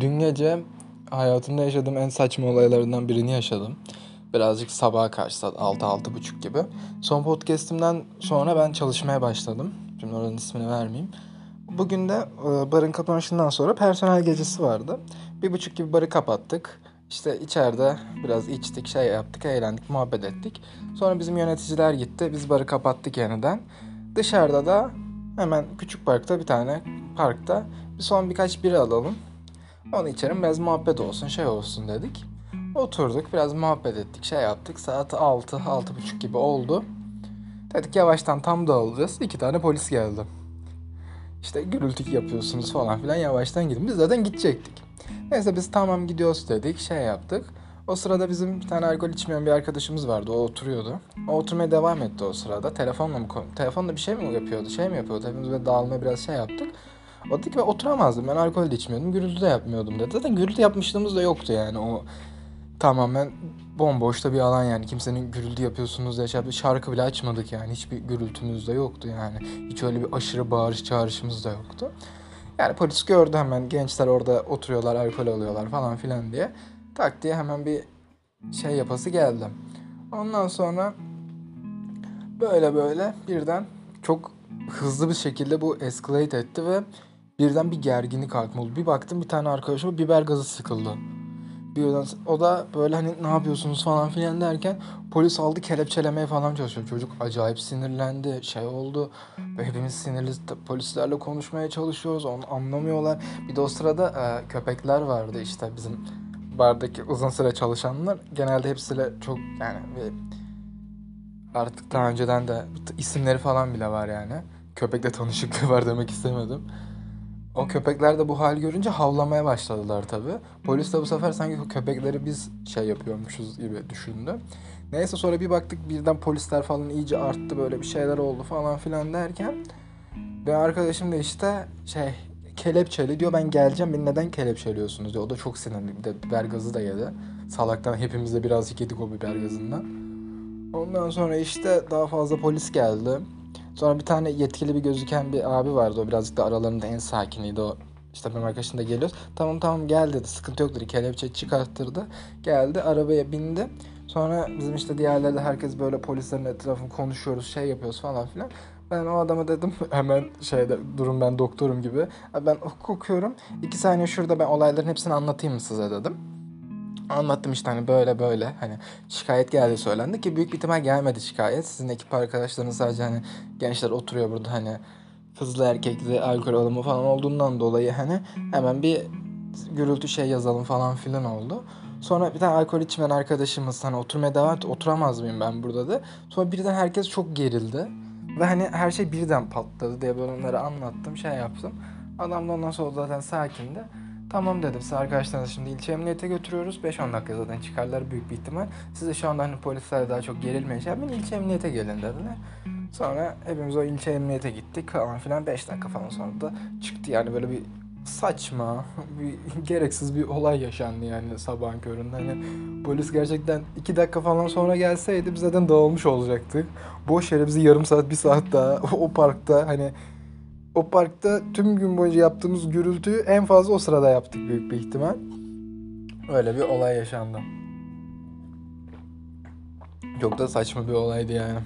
Dün gece hayatımda yaşadığım en saçma olaylarından birini yaşadım. Birazcık sabaha karşı saat 6-6.30 gibi. Son podcastimden sonra ben çalışmaya başladım. Şimdi oranın ismini vermeyeyim. Bugün de e, barın kapanışından sonra personel gecesi vardı. Bir buçuk gibi barı kapattık. İşte içeride biraz içtik, şey yaptık, eğlendik, muhabbet ettik. Sonra bizim yöneticiler gitti. Biz barı kapattık yeniden. Dışarıda da hemen küçük parkta bir tane parkta bir son birkaç biri alalım. Onu içerim biraz muhabbet olsun şey olsun dedik. Oturduk biraz muhabbet ettik şey yaptık. Saat 6 6.30 gibi oldu. Dedik yavaştan tam dağılacağız. İki tane polis geldi. İşte gürültü yapıyorsunuz falan filan yavaştan gidin. Biz zaten gidecektik. Neyse biz tamam gidiyoruz dedik şey yaptık. O sırada bizim bir tane alkol içmeyen bir arkadaşımız vardı. O oturuyordu. O oturmaya devam etti o sırada. Telefonla mı telefonla bir şey mi yapıyordu? Şey mi yapıyordu? Hepimiz böyle dağılmaya biraz şey yaptık. O dedi ki ben oturamazdım. Ben alkol de içmiyordum. Gürültü de yapmıyordum dedi. Zaten gürültü yapmışlığımız da yoktu yani. O tamamen bomboşta bir alan yani. Kimsenin gürültü yapıyorsunuz diye şey şarkı bile açmadık yani. Hiçbir gürültümüz de yoktu yani. Hiç öyle bir aşırı bağırış çağrışımız da yoktu. Yani polis gördü hemen gençler orada oturuyorlar, alkol alıyorlar falan filan diye. Tak diye hemen bir şey yapası geldi. Ondan sonra böyle böyle birden çok hızlı bir şekilde bu escalate etti ve birden bir gerginlik hakim oldu. Bir baktım bir tane arkadaşıma biber gazı sıkıldı. Birden o da böyle hani ne yapıyorsunuz falan filan derken polis aldı kelepçelemeye falan çalışıyor. Çocuk acayip sinirlendi şey oldu. Hepimiz sinirli polislerle konuşmaya çalışıyoruz onu anlamıyorlar. Bir de o sırada e, köpekler vardı işte bizim bardaki uzun süre çalışanlar. Genelde hepsiyle çok yani artık daha önceden de isimleri falan bile var yani. Köpekle tanışıklığı var demek istemedim. O köpekler de bu hal görünce havlamaya başladılar tabi. Polis de bu sefer sanki köpekleri biz şey yapıyormuşuz gibi düşündü. Neyse sonra bir baktık birden polisler falan iyice arttı böyle bir şeyler oldu falan filan derken ve arkadaşım da işte şey kelepçeli diyor ben geleceğim beni neden kelepçeliyorsunuz diyor. O da çok sinirli bir de biber gazı da yedi. Salaktan hepimiz de birazcık yedik o biber gazından. Ondan sonra işte daha fazla polis geldi. Sonra bir tane yetkili bir gözüken bir abi vardı. O birazcık da aralarında en sakiniydi. O işte benim arkadaşım da geliyoruz. Tamam tamam gel dedi. Sıkıntı yok dedi. Kelepçe çıkarttırdı. Geldi arabaya bindi. Sonra bizim işte diğerleri de herkes böyle polislerin etrafını konuşuyoruz, şey yapıyoruz falan filan. Ben o adama dedim hemen şeyde durum ben doktorum gibi. Ben hukuk okuyorum. İki saniye şurada ben olayların hepsini anlatayım mı size dedim. Anlattım işte hani böyle böyle hani şikayet geldi söylendi ki büyük bir ihtimal gelmedi şikayet. Sizin ekip arkadaşlarınız sadece hani gençler oturuyor burada hani kızlı erkekli alkol alımı falan olduğundan dolayı hani hemen bir gürültü şey yazalım falan filan oldu. Sonra bir tane alkol içmeyen arkadaşımız hani oturmaya devam etti. Oturamaz mıyım ben burada da. Sonra birden herkes çok gerildi. Ve hani her şey birden patladı diye ben onları anlattım şey yaptım. Adam da ondan sonra zaten sakindi. Tamam dedim size arkadaşlarınız şimdi ilçe emniyete götürüyoruz. 5-10 dakika zaten çıkarlar büyük bir ihtimal. Size şu anda hani polisler daha çok gerilmeyin şey ilçe emniyete gelin dediler. Sonra hepimiz o ilçe emniyete gittik falan filan 5 dakika falan sonra da çıktı yani böyle bir saçma, bir gereksiz bir olay yaşandı yani sabahın köründe. Hani polis gerçekten 2 dakika falan sonra gelseydi biz zaten dağılmış olacaktık. Boş yere bizi yarım saat, bir saat daha o parkta hani o parkta tüm gün boyunca yaptığımız gürültüyü en fazla o sırada yaptık büyük bir ihtimal. Öyle bir olay yaşandı. Çok da saçma bir olaydı yani.